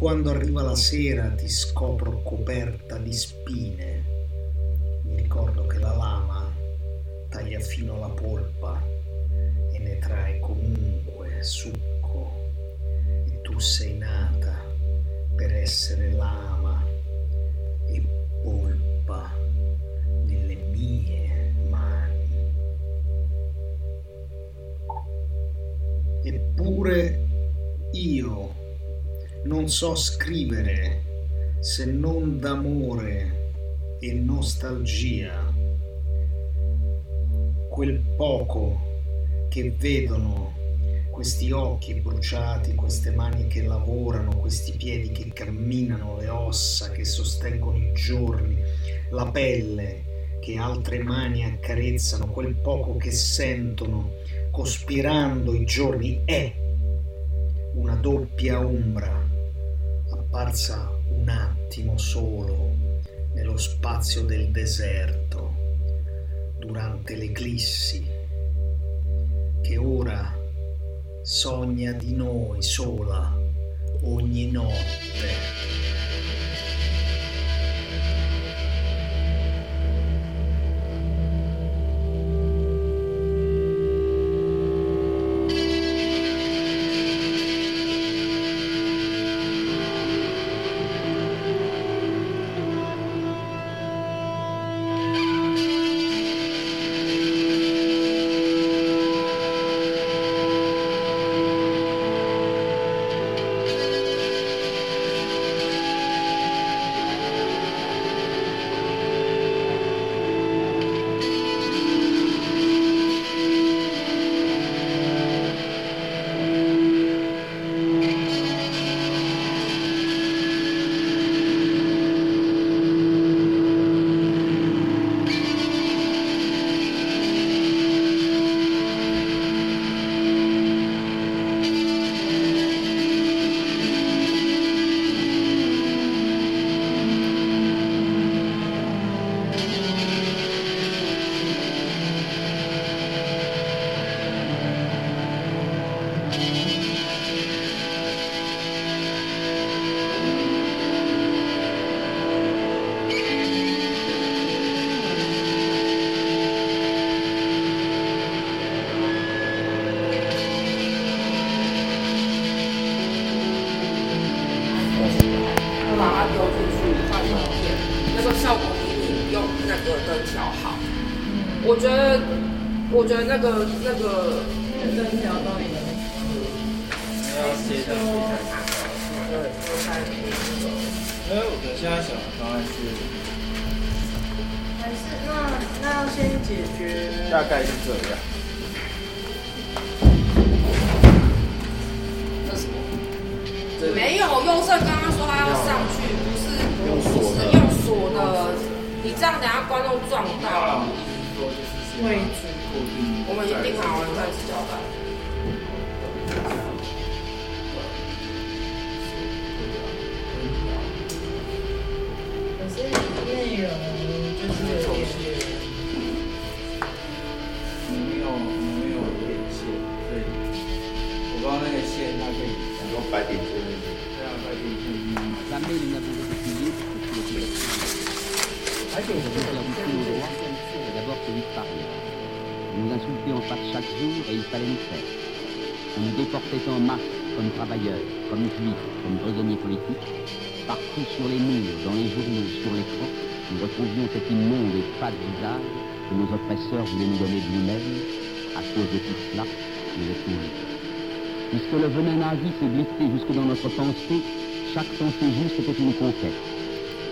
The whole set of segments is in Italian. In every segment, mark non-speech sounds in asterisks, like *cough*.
quando arriva la sera ti scopro coperta di spine. Mi ricordo che la lama taglia fino alla polpa so scrivere se non d'amore e nostalgia. Quel poco che vedono questi occhi bruciati, queste mani che lavorano, questi piedi che camminano, le ossa che sostengono i giorni, la pelle che altre mani accarezzano, quel poco che sentono cospirando i giorni è una doppia ombra apparsa un attimo solo nello spazio del deserto durante l'eclissi che ora sogna di noi sola ogni notte. 要接上去才看到。对，我才可以那个。因为我现在想的方案是，还是那那要先解决。大概是这样。这什么？这没有，优胜刚刚说他要上去，不是用锁的用锁的，你这样等下观众撞到啊，。意思是说就是先位置固定。我们已经定好了，开始交代。内容就是有点没有没有点线，所以我不知道那个线它可以然后白点线那个。这样快点线。 Jamais nous n'avons été payés pour ce qui était Nous avons pris nos droits, c'est d'abord celui de parler. On nous insultait en face chaque jour et il fallait nous faire. On nous déportait en masse comme travailleurs, comme juifs, comme prisonniers politiques. Partout sur les murs, dans les journaux, sur l'écran, nous retrouvions cet immonde et fade visage que nos oppresseurs voulaient nous donner de nous-mêmes. À cause de tout cela, nous étions. Puisque le venin nazi s'est glissé jusque dans notre pensée, chaque pensée juste était une conquête.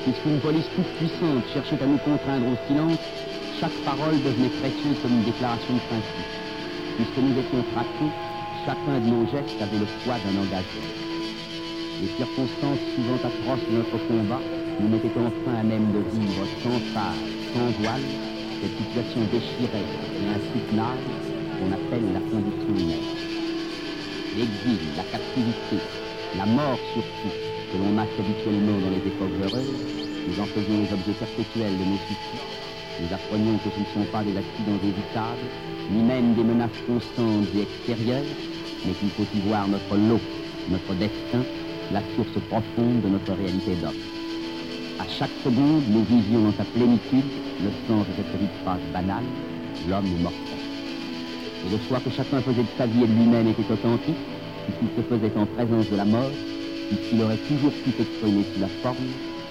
Puisqu'une police toute puissante cherchait à nous contraindre au silence, chaque parole devenait précieuse comme une déclaration de principe. Puisque nous étions traqués, chacun de nos gestes avait le poids d'un engagement. Les circonstances souvent atroces de notre combat nous mettaient enfin à même de vivre sans phare, sans voile, cette situation déchirée et insoutenable qu'on appelle la condition humaine l'exil, la captivité, la mort surtout, que l'on masque habituellement dans les époques heureuses, nous en faisions les objets perpétuels de nos soucis. Nous apprenions que ce ne sont pas des accidents évitables, ni même des menaces constantes et extérieures, mais qu'il faut y voir notre lot, notre destin, la source profonde de notre réalité d'homme. Chaque seconde, nous vivions dans sa plénitude le sens de cette petite phrase banale, l'homme est mortel. Et le choix que chacun faisait de sa vie et de lui-même était authentique, puisqu'il se faisait en présence de la mort, puisqu'il aurait toujours pu s'exprimer sous la forme,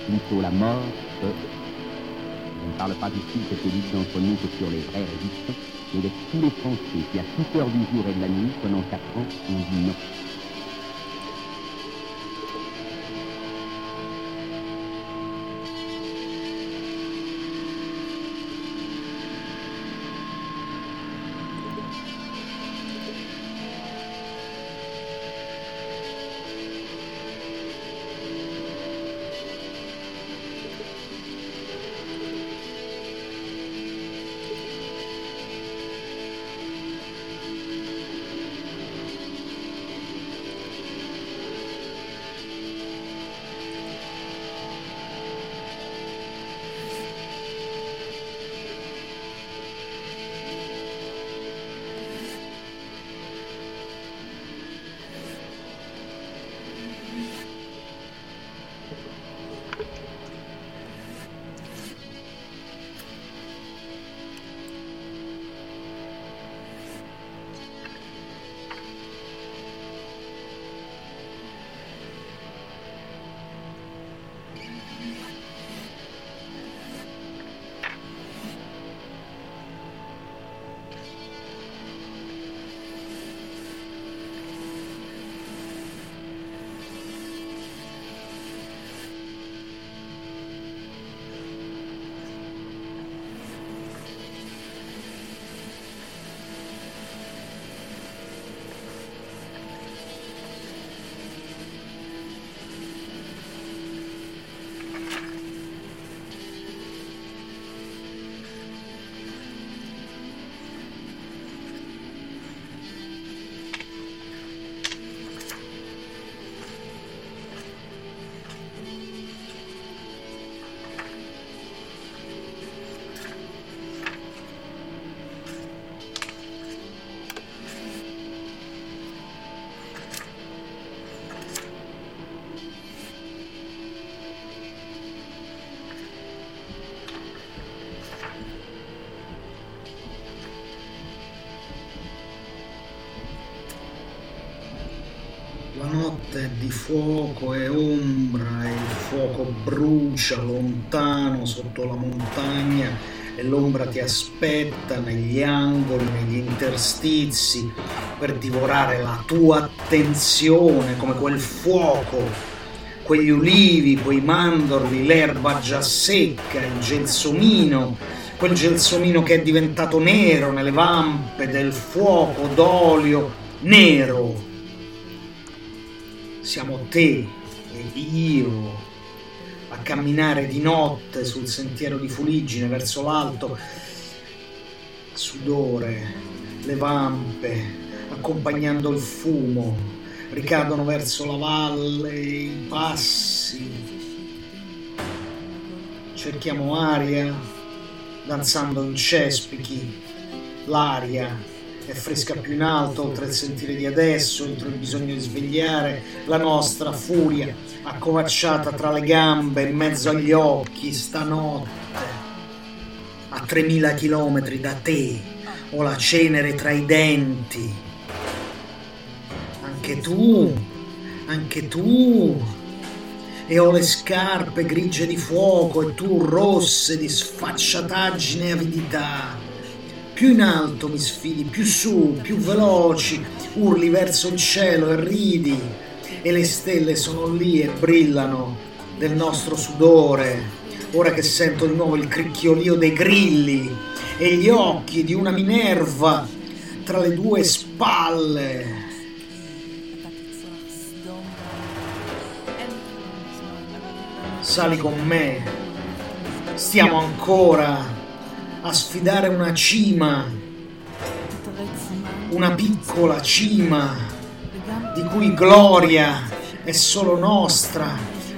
plutôt la mort que... Je ne parle pas ici de cette élite d'entre nous que sur les vrais résistants, mais de tous les Français qui, à toute heure du jour et de la nuit, pendant quatre ans, ont dit non. Di fuoco e ombra e il fuoco brucia lontano sotto la montagna e l'ombra ti aspetta negli angoli, negli interstizi per divorare la tua attenzione come quel fuoco quegli ulivi, quei mandorli, l'erba già secca, il gelsomino, quel gelsomino che è diventato nero nelle vampe del fuoco d'olio nero. Te ed io a camminare di notte sul sentiero di fuliggine verso l'alto, sudore, le vampe, accompagnando il fumo, ricadono verso la valle i passi. Cerchiamo aria, danzando in cespichi. L'aria è fresca più in alto, oltre il sentire di adesso, oltre il bisogno di svegliare la nostra furia, accovacciata tra le gambe, in mezzo agli occhi, stanotte. A 3000 chilometri da te, ho la cenere tra i denti anche tu, anche tu. E ho le scarpe grigie di fuoco e tu rosse di sfacciataggine e avidità. Più in alto mi sfidi, più su, più veloci, urli verso il cielo e ridi. E le stelle sono lì e brillano del nostro sudore. Ora che sento di nuovo il cricchiolio dei grilli e gli occhi di una Minerva tra le due spalle. sali con me. Stiamo ancora a sfidare una cima, una piccola cima, di cui gloria è solo nostra,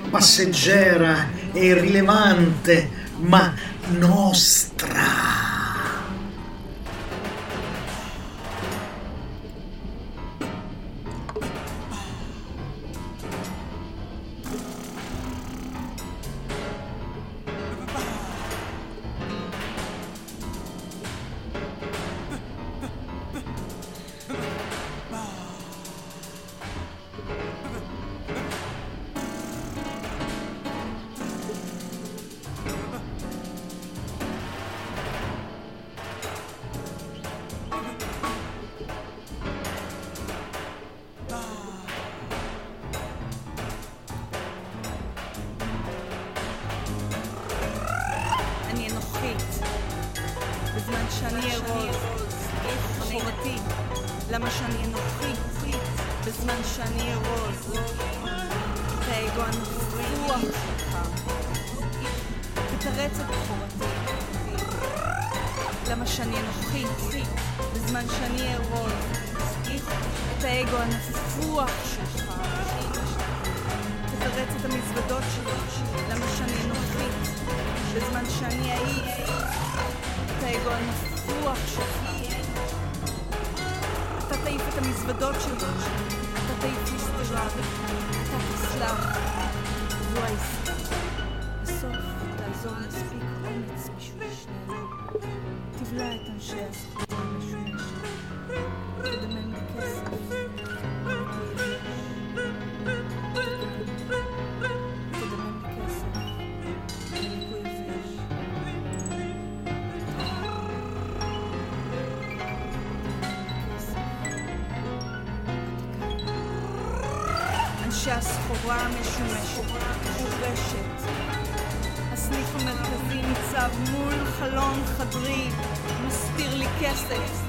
passeggera e irrilevante, ma nostra. בזמן שאני ארוז, חורתי, למה שאני אנוכי, בזמן שאני ארוז, את האגו הנפוח שלך, תתרץ את חורתי, למה שאני אנוכי, בזמן שאני ארוז, את האגו הנפוח שלך, תתרץ את המזוודות שלך, למה שאני אנוכי zmęczenie i tego płacze. Tata ich tam jest wydoczył, tata ich jest żady, tak jest ślad. Wojska. Soft, ta zona spik, omyc mi świśle. Ty wlaj ten sześć, ty wlaj ten sześć. Ty demendy kesy. שהסחורה משומשת, מורשת. הסניף המרכזי ניצב מול חלון חדרי, מסתיר לי כסף.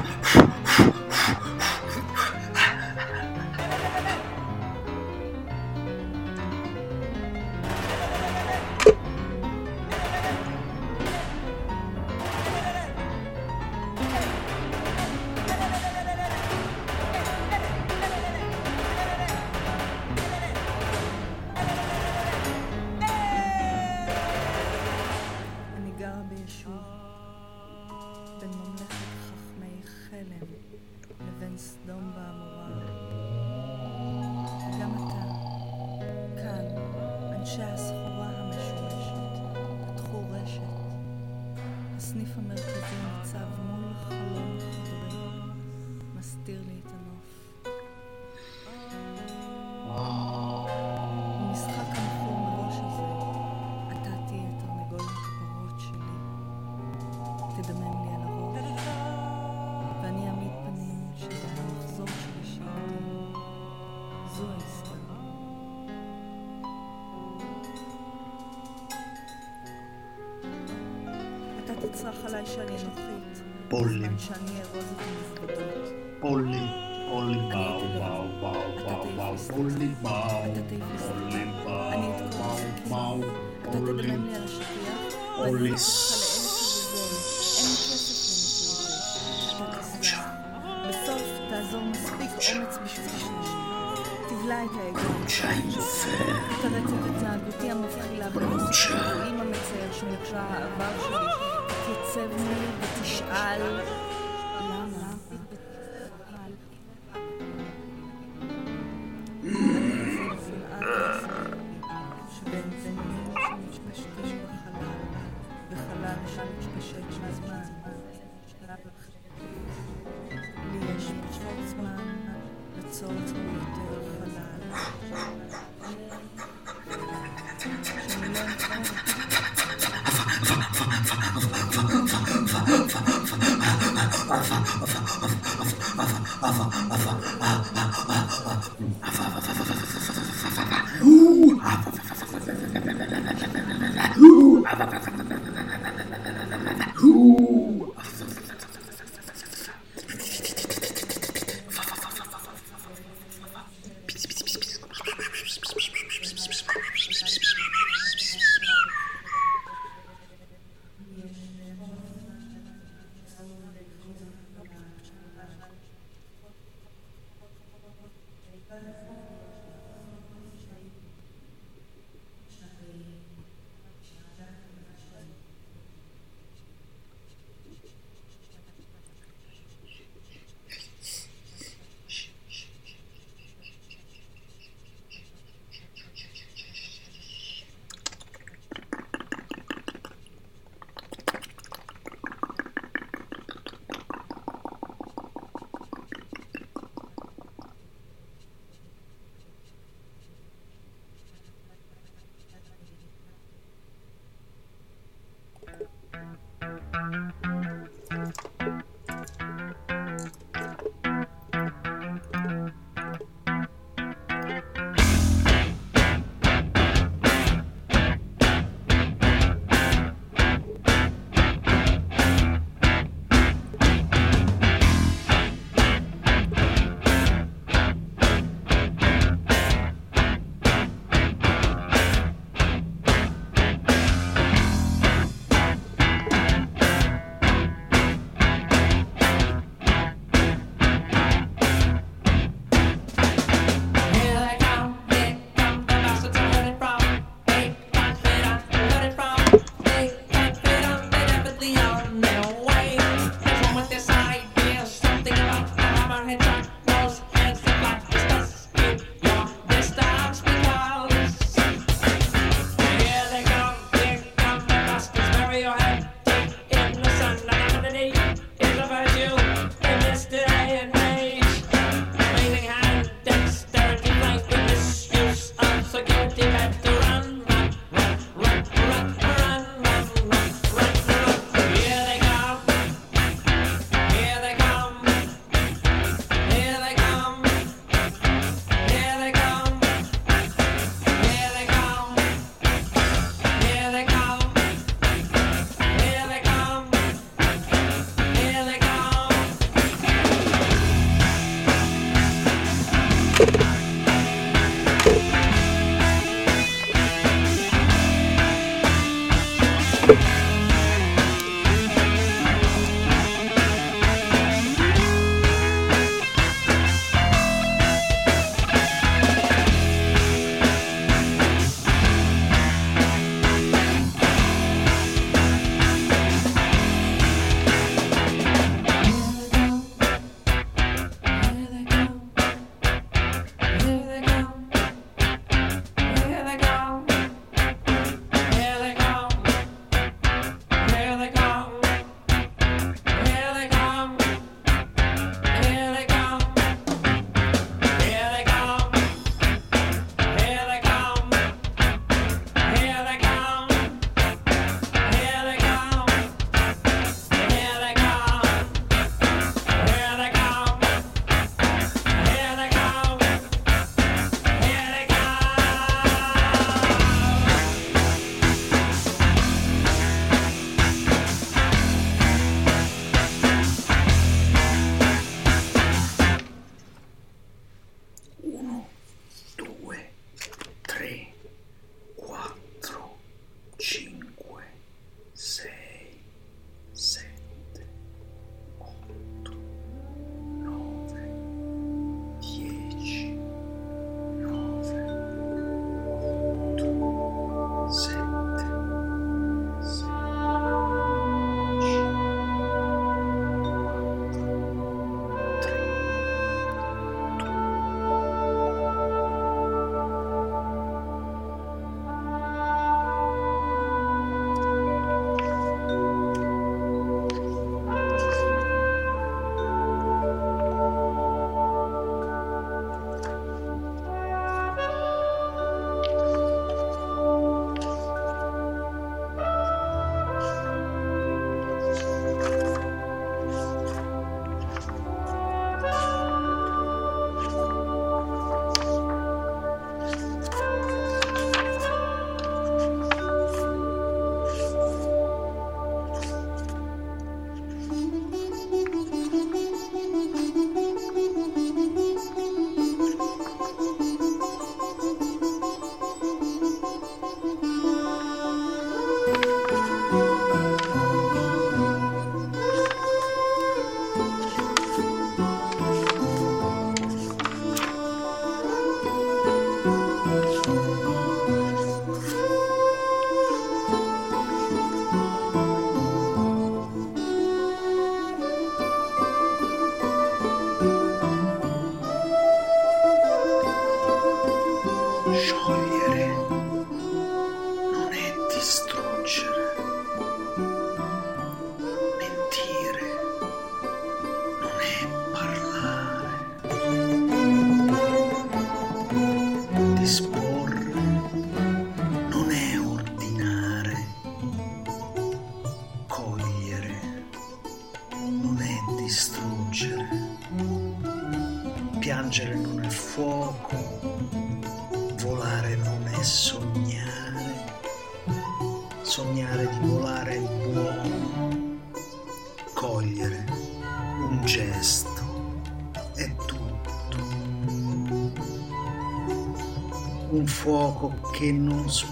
Shake my mind.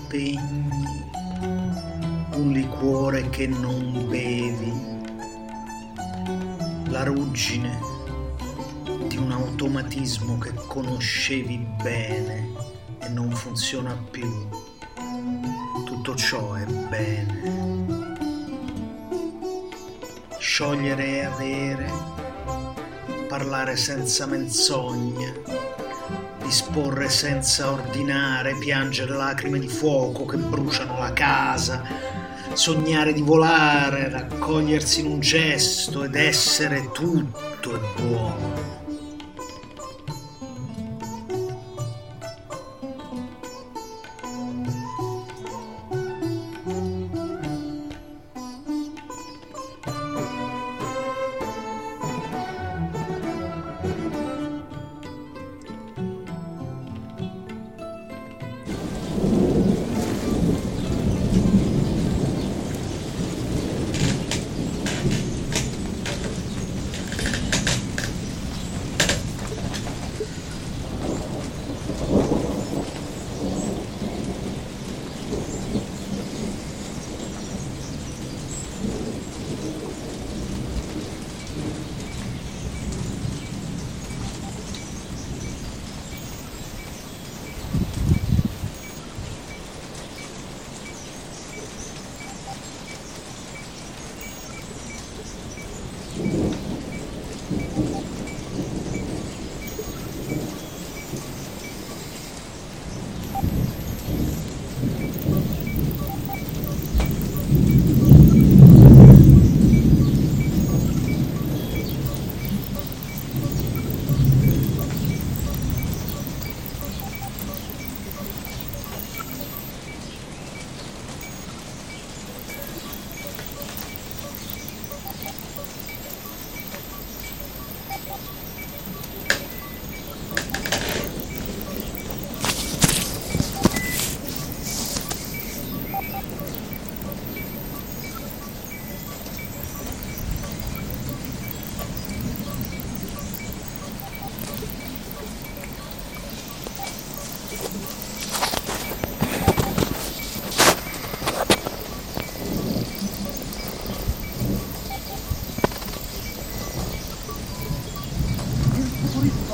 Non spegni, un liquore che non bevi, la ruggine di un automatismo che conoscevi bene e non funziona più. Tutto ciò è bene. Sciogliere e avere, parlare senza menzogna, disporre senza ordinare, piangere lacrime di fuoco che bruciano la casa, sognare di volare, raccogliersi in un gesto ed essere tutto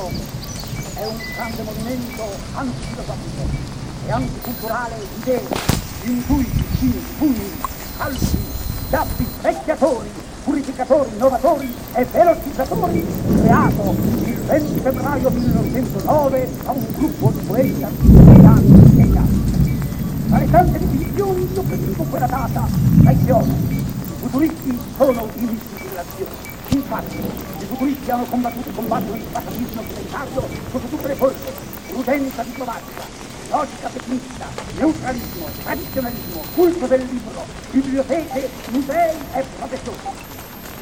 futurismo è un grande movimento antifilosofico e anticulturale di idee, intuiti, cini, pugni, calci, gabbi, vecchiatori, purificatori, innovatori e velocizzatori, creato il 20 febbraio 1909 da un gruppo di poeti italiani e italiani. Tra le tante definizioni io prediligo quella data dai teologi. I futuristi sono i mistici dell'azione. Infatti, futuristi hanno combattuto e combattono il fatalismo planetario sotto tutte le forme, prudenza diplomatica, logica pessimista, neutralismo, tradizionalismo, culto del libro, biblioteche, musei e professori.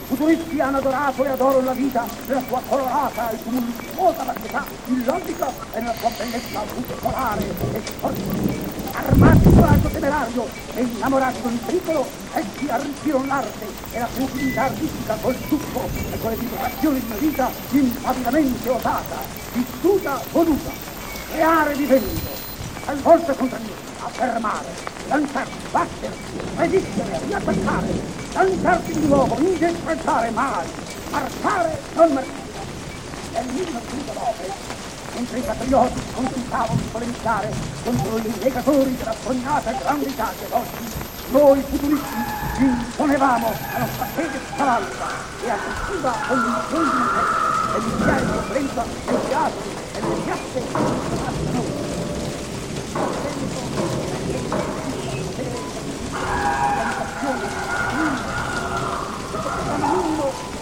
Futuristi hanno adorato e adorano la vita nella sua colorata e tumultuosa varietà illogica e nella sua bellezza multicolare e sportiva. Armati di coraggio temerario e innamorati di un pericolo, essi arricchirono l'arte e la sensibilità artistica col tuffo e con le vibrazioni di una vita impavidamente osata, vissuta, voluta. Creare vivendo, talvolta contraddire, affermare, lanciarsi, battersi, resistere, riattaccare, lanciarsi di nuovo, indietreggiare mai, marciare, non marciare. Nel 1909, mentre i patrioti continuavano di polemizzare contro i negatori della sognata grande Italia d'oggi, noi futuristi ci imponevamo la nostra fede spavalda e aggressiva convinzione di mente e iniziare di violenza nei teatri e nelle piazze a noi.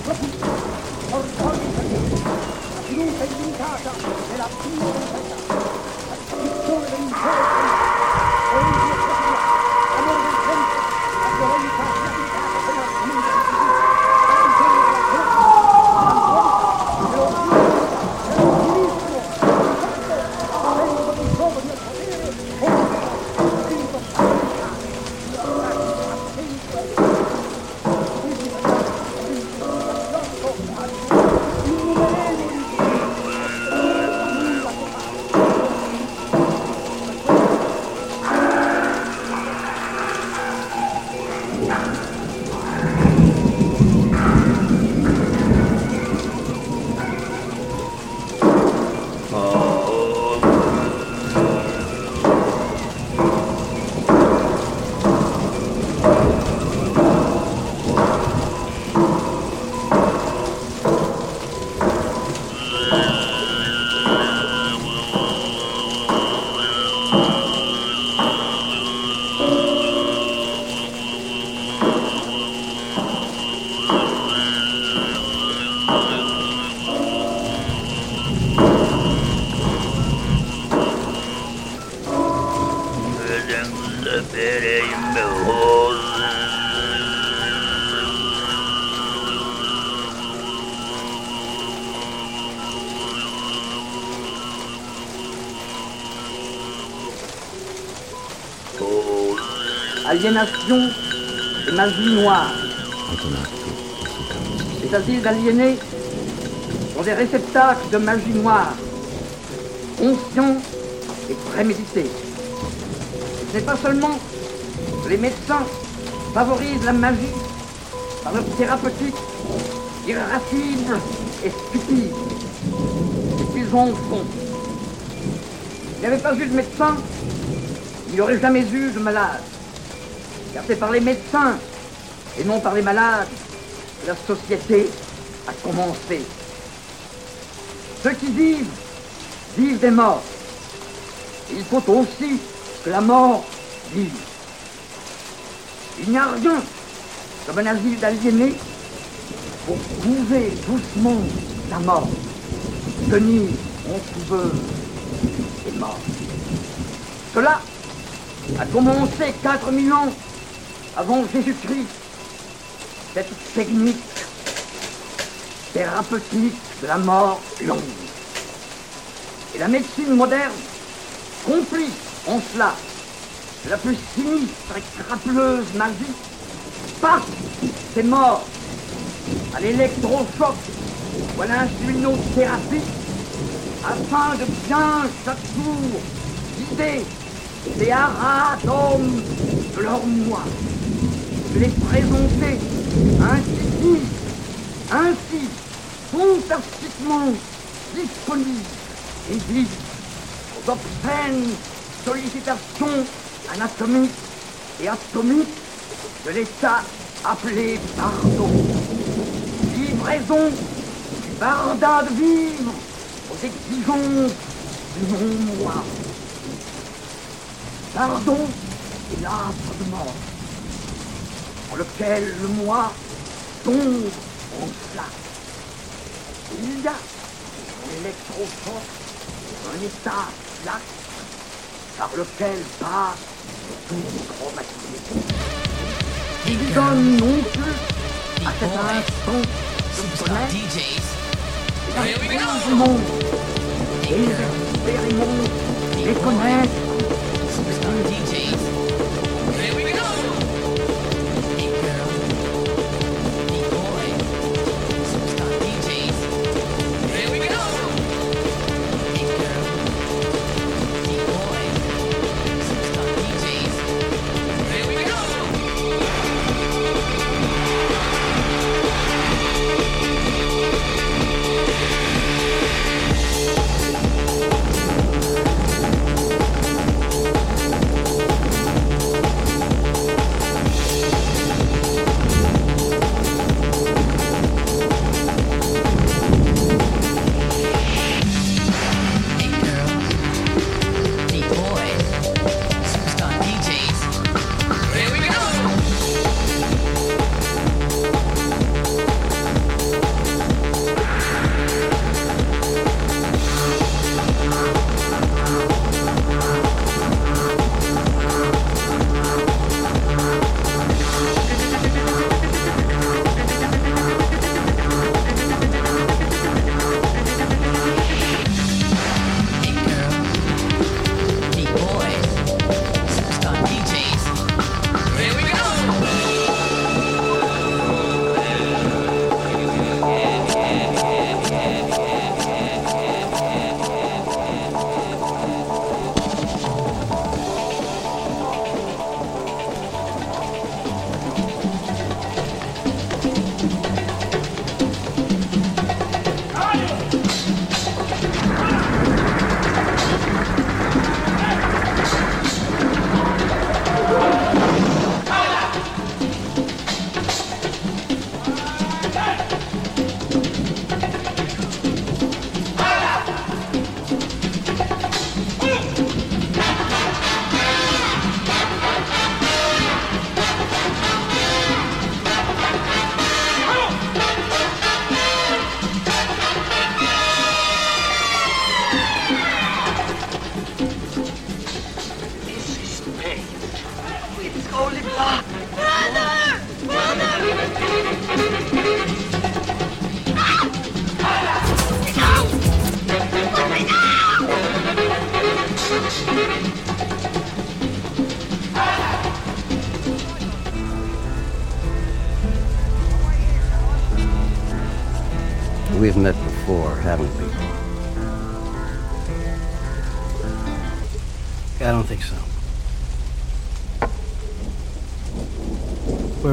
La fiducia Thank you. Aliénation et magie noire. Les asiles d'aliénés sont des réceptacles de magie noire, conscients et prémédités. Ce n'est pas seulement que les médecins favorisent la magie par leur thérapeutique irascible et stupide, et qu'ils en font. Il n'y avait pas eu de médecin, il n'y aurait jamais eu de malade. C'est par les médecins et non par les malades que la société a commencé. Ceux qui vivent, vivent des morts. Il faut aussi que la mort vive. Il n'y a rien comme un asile d'aliénés pour trouver doucement la mort. Tenir en couveuse et mort. Cela a commencé 4000 ans avant Jésus-Christ. Cette technique thérapeutique de la mort longue. Et la médecine moderne, complice en cela la plus sinistre et crapuleuse magie, passe ses morts à l'électrochoc ou à l'insulinothérapie afin de bien chaque jour vider les aratomes de leur moi, les présenter ainsi, ainsi, fantastiquement disponibles et aux obscènes sollicitations anatomiques et atomiques de l'état appelé pardon. Livraison du bardin de vivre aux exigences du non-moi. Pardon est l'arbre de mort, pour lequel le moi tombe en cela. Il y a dans l'électrochoc un état lac par lequel passe tout traumatisme. Il donne non plus à cet instant de connaître du monde et ils expérimentent les connaître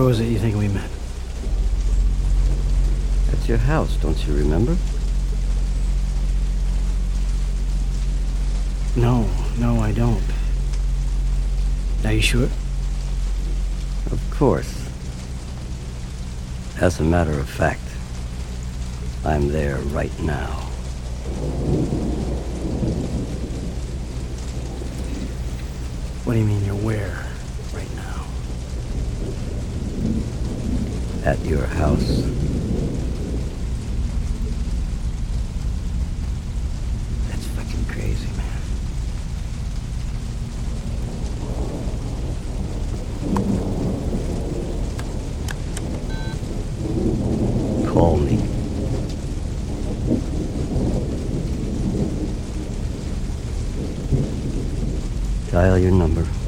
was it you think we met? At your house, don't you remember? No, no, I don't. Are you sure? Of course. As a matter of fact, I'm there right now. What do you mean you're where right now? At your house. That's fucking crazy, man. Call me. Dial your number.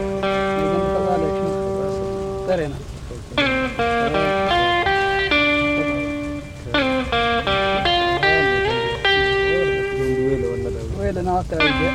there we.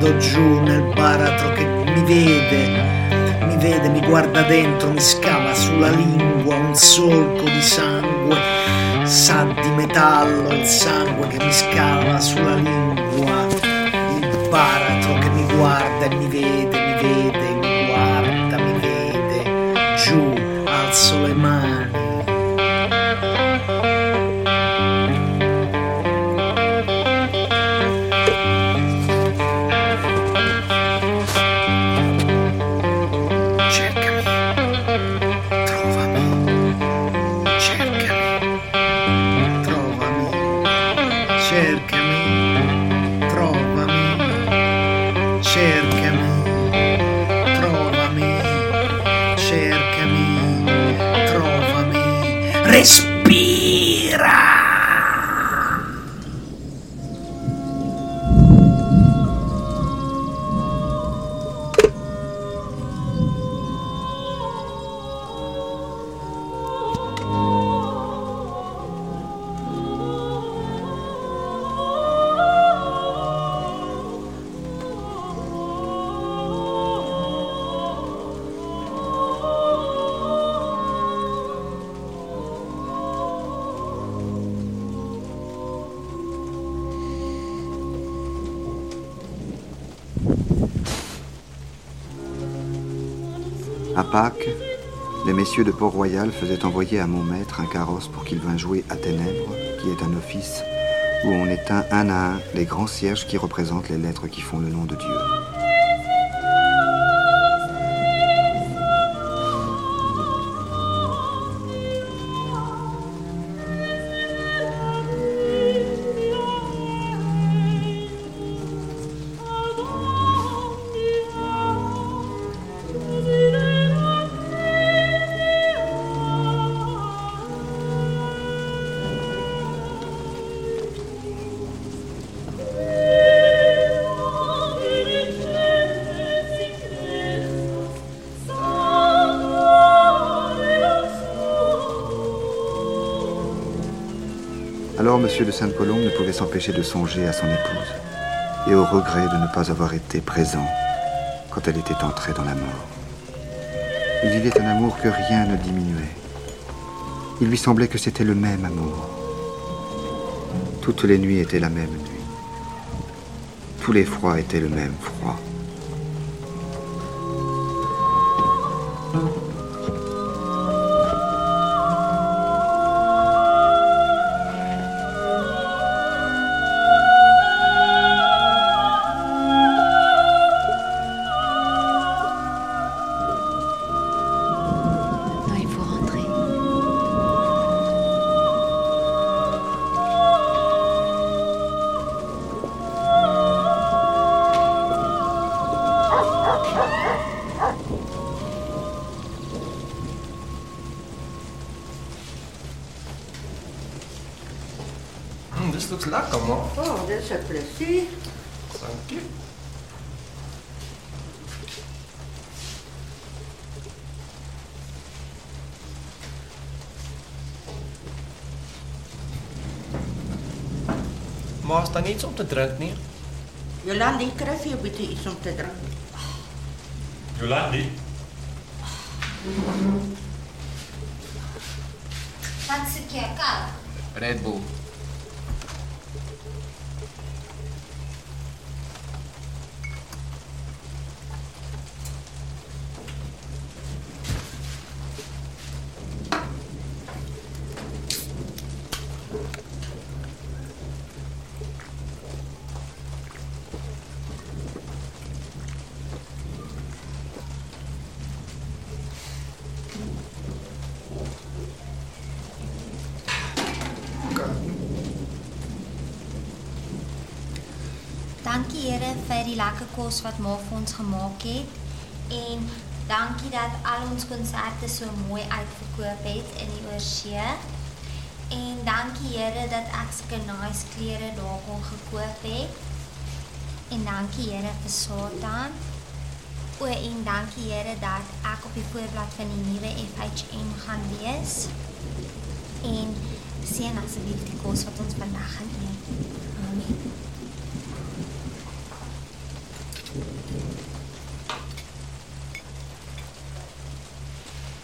Guardo giù nel baratro che mi vede mi vede, mi guarda dentro, mi scava sulla lingua un solco di sangue, sa di metallo il sangue che mi scava sulla lingua, il baratro che mi guarda e mi vede, mi vede, mi guarda, mi vede, giù, alzo le mani. Messieurs de Port-Royal faisaient envoyer à mon maître un carrosse pour qu'il vînt jouer à Ténèbres, qui est un office où on éteint un à un les grands cierges qui représentent les lettres qui font le nom de Dieu. De Sainte-Colombe ne pouvait s'empêcher de songer à son épouse et au regret de ne pas avoir été présent quand elle était entrée dans la mort. Il vivait un amour que rien ne diminuait. Il lui semblait que c'était le même amour. Toutes les nuits étaient la même nuit. Tous les froids étaient le même froid. was dan iets om te drinken niet. Jolandi, ik krijg hier bitte iets om te drinken. Jolandi? Wat is het, Red Bull. Kos wat ma vir ons gemaak het en dankie dat al ons konserte so mooi uitverkoop het in die oorsee. En dankie Here dat ek sulke nice klere daar kon gekoop het. En dankie Here vir Satan. O en dankie Here dat ek op die voorblad van die nuwe FHM gaan wees. En seën asseblief die kos wat ons vandag gaan eet. Amen.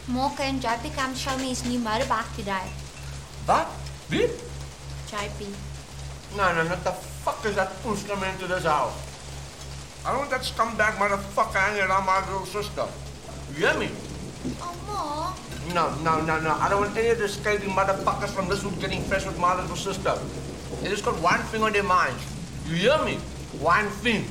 Mocha and JP come show me his new motorbike today. What? Wie? JP. No, no, what the fuck is that puss coming into this house? I don't want that scumbag motherfucker hanging around my little sister. You hear me? Oh, Ma. No, no, no, no. I don't want any of the scathing motherfuckers from this hood getting fresh with my little sister. They just got one thing on their minds. You hear me? One thing.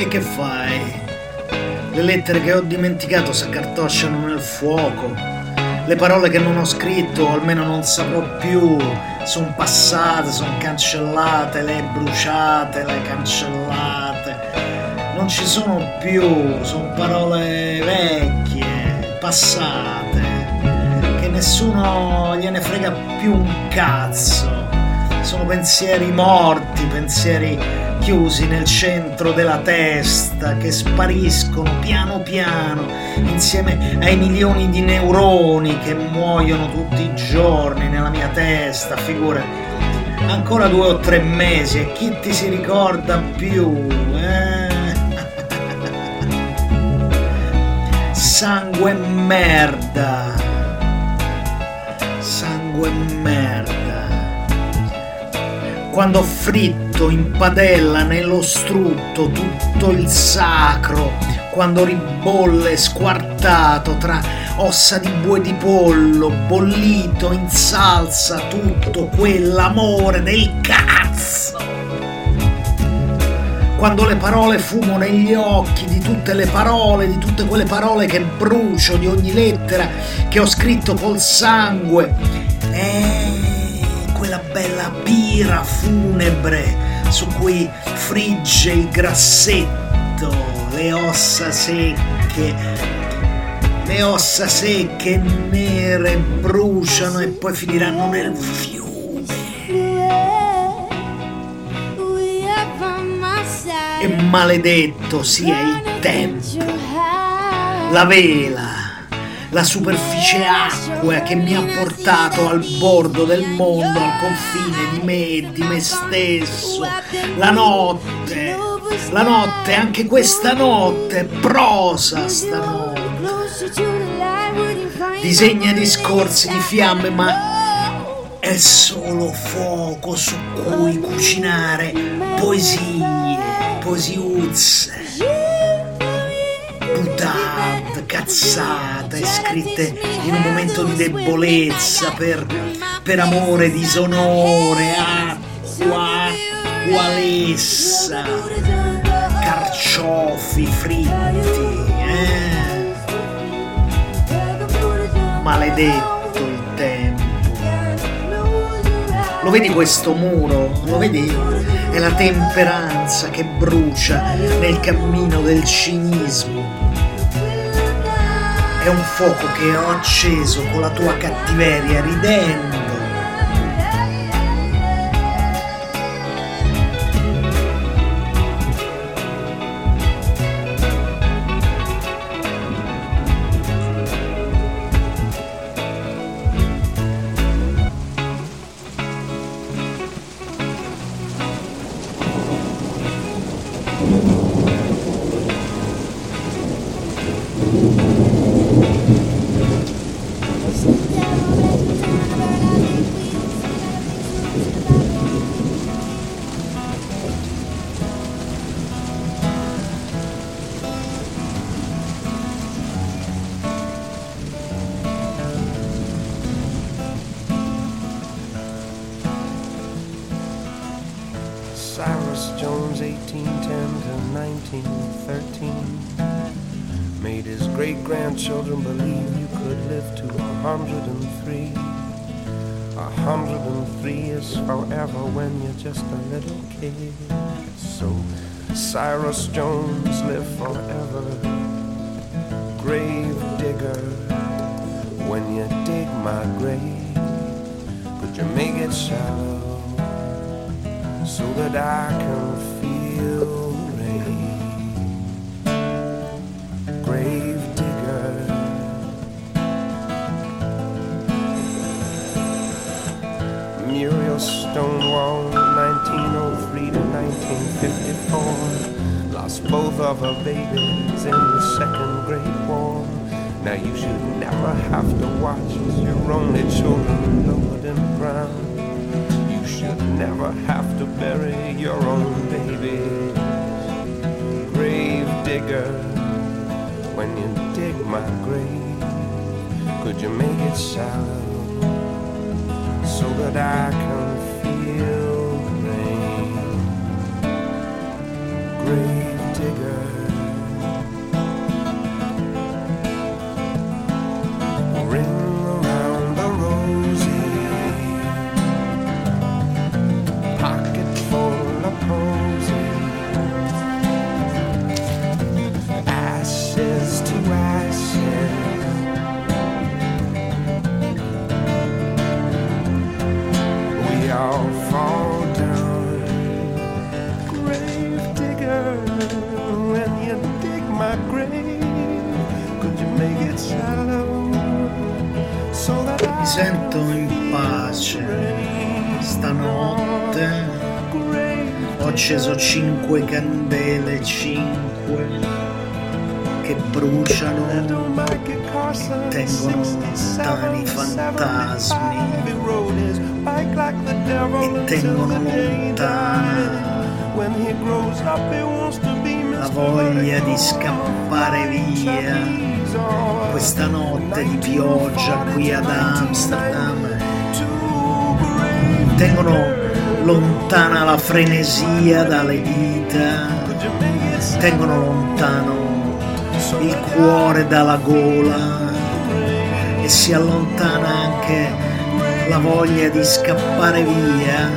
E che fai? Le lettere che ho dimenticato si accartosciano nel fuoco. Le parole che non ho scritto, o almeno non saprò più, sono passate, sono cancellate, le bruciate, le cancellate. Non ci sono più, sono parole vecchie, passate, che nessuno gliene frega più un cazzo. Sono pensieri morti, pensieri chiusi nel centro della testa che spariscono piano piano insieme ai milioni di neuroni che muoiono tutti i giorni nella mia testa, figura. Ancora due o tre mesi e chi ti si ricorda più? Eh? *laughs* Sangue merda. Sangue merda quando ho fritto in padella nello strutto tutto il sacro, quando ribolle squartato tra ossa di bue di pollo, bollito in salsa tutto quell'amore del cazzo. Quando le parole fumo negli occhi di tutte le parole, di tutte quelle parole che brucio, di ogni lettera che ho scritto col sangue. Eh, quella bella pira funebre su cui frigge il grassetto, le ossa secche, le ossa secche nere bruciano e poi finiranno nel fiume. E maledetto sia il tempo, la vela la superficie acqua che mi ha portato al bordo del mondo, al confine di me e di me stesso. La notte, la notte, anche questa notte, prosa stanotte. Disegna discorsi di fiamme, ma è solo fuoco su cui cucinare poesie, poesiuzze, cazzate scritte in un momento di debolezza per, per amore, disonore, acqua, acqualessa, carciofi fritti, eh? Maledetto il tempo. Lo vedi questo muro? Lo vedi? È la temperanza che brucia nel cammino del cinismo. È un fuoco che ho acceso con la tua cattiveria ridendo. Cyrus Jones, 1810 to 1913, made his great grandchildren believe you could live to a hundred and three. A hundred and three is forever when you're just a little kid. So Cyrus Jones live forever. Grave digger, when you dig my grave, could you make it shallow? So that I can feel rain. Grave digger, Muriel Stonewall, 1903 to 1954, lost both of her babies in the Second Great War. Now you should never have to watch as your only children lowered in ground should never have to bury your own baby. Grave digger, when you dig my grave, could you make it shallow so that I can sento in pace stanotte. Ho acceso cinque candele, cinque che bruciano, tengono lontani i fantasmi e tengono lontana la voglia di scappare via questa notte di pioggia qui ad Amsterdam. Tengono lontana la frenesia dalle dita. Tengono lontano il cuore dalla gola. E si allontana anche la voglia di scappare via,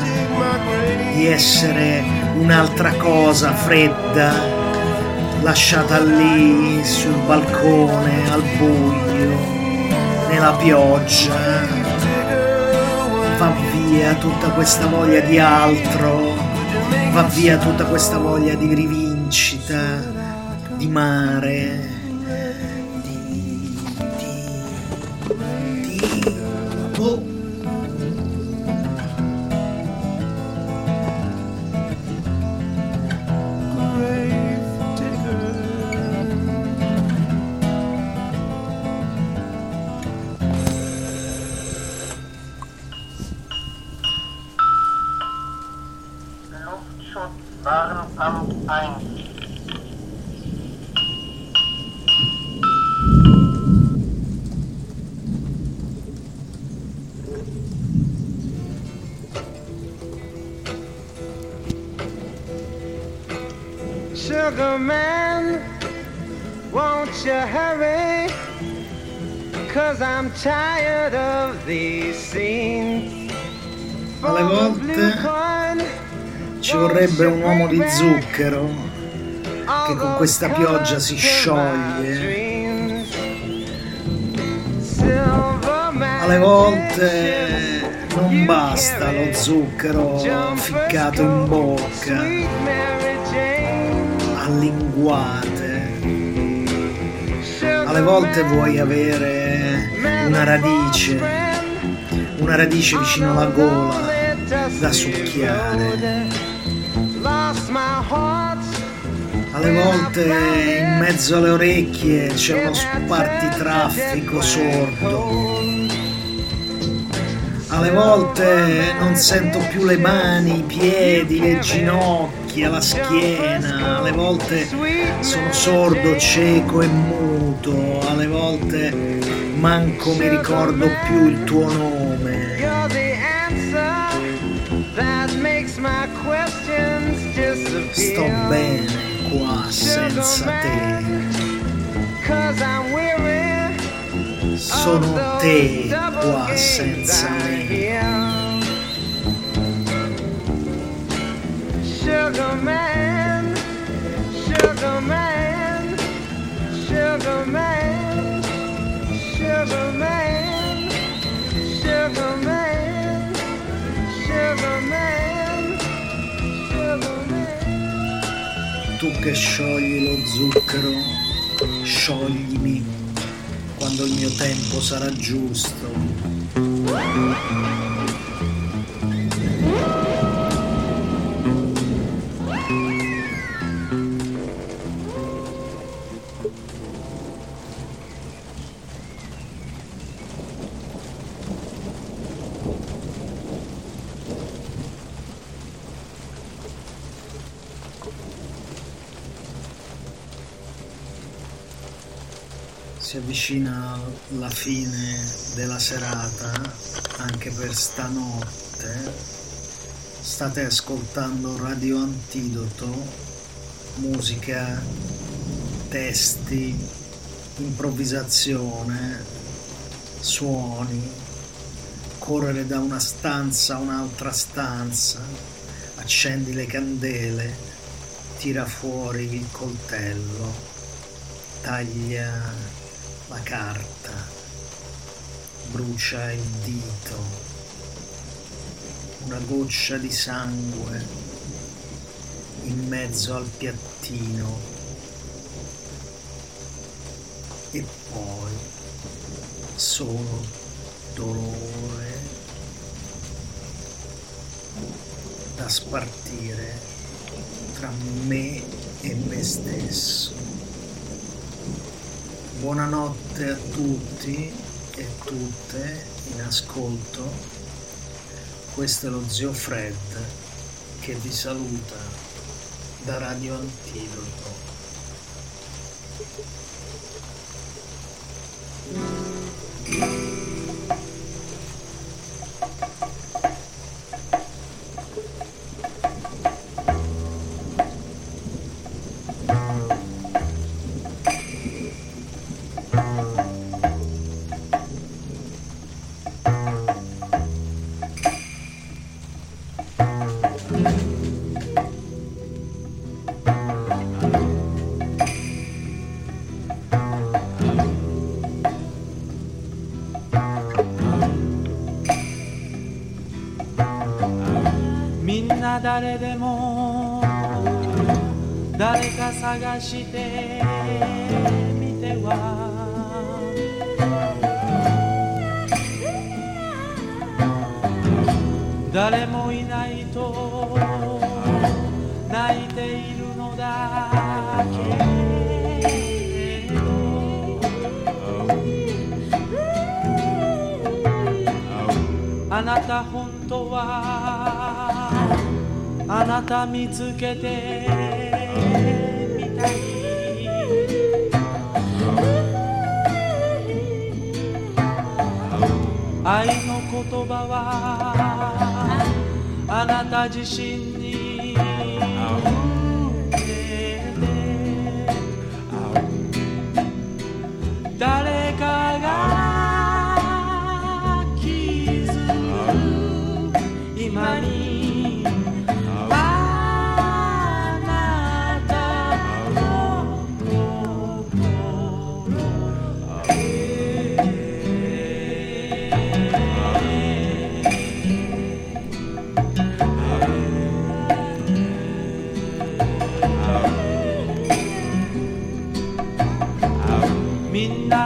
di essere un'altra cosa fredda, lasciata lì sul balcone al buio, nella pioggia. Va via tutta questa voglia di altro, va via tutta questa voglia di rivincita di mare, Sugar man, won't you hurry? Cause I'm tired of these scenes. Alle volte ci vorrebbe un uomo di zucchero che con questa pioggia si scioglie. Alle volte non basta lo zucchero ficcato in bocca linguate. Alle volte vuoi avere una radice, una radice vicino alla gola da succhiare. Alle volte in mezzo alle orecchie c'è uno spartitraffico sordo. Alle volte non sento più le mani, i piedi, le ginocchia, la schiena. Alle volte sono sordo, cieco e muto. Alle volte manco mi ricordo più il tuo nome. Sto bene qua senza te. Sono te qua senza me. Sugar man, sugar man, sugar. Tu che sciogli lo zucchero, scioglimi quando il mio tempo sarà giusto. Si avvicina la fine della serata anche per stanotte. State ascoltando Radio Antidoto, musica, testi, improvvisazione, suoni, correre da una stanza a un'altra stanza, accendi le candele, tira fuori il coltello, taglia la carta, brucia il dito, una goccia di sangue in mezzo al piattino. E poi solo dolore da spartire tra me e me stesso. Buonanotte a tutti e tutte in ascolto. Questo è lo zio Fred che vi saluta da Radio Antidoto. 誰でも誰か探してみては。誰もいないと泣いているのだ。けど。あなたあなた見つけてみたい。愛の言葉はあなた自身に。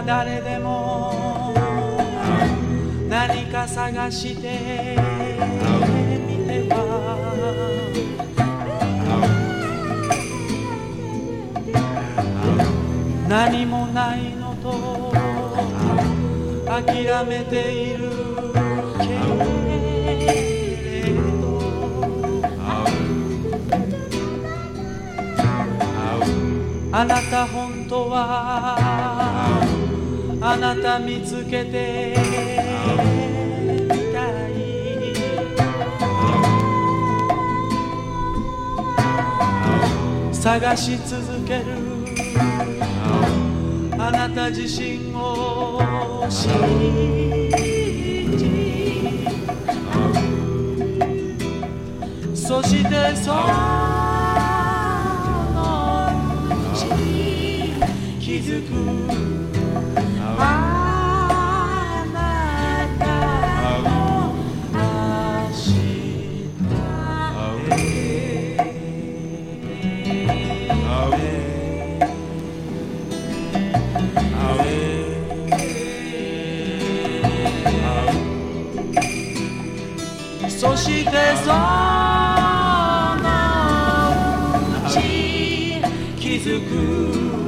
誰でも何か探してみては。何もないのと諦めているけれど。あなた本当はあなた見つけてみたい探し続けるあなた自身を信じそしてそのうち気づく そしてそのうち気づく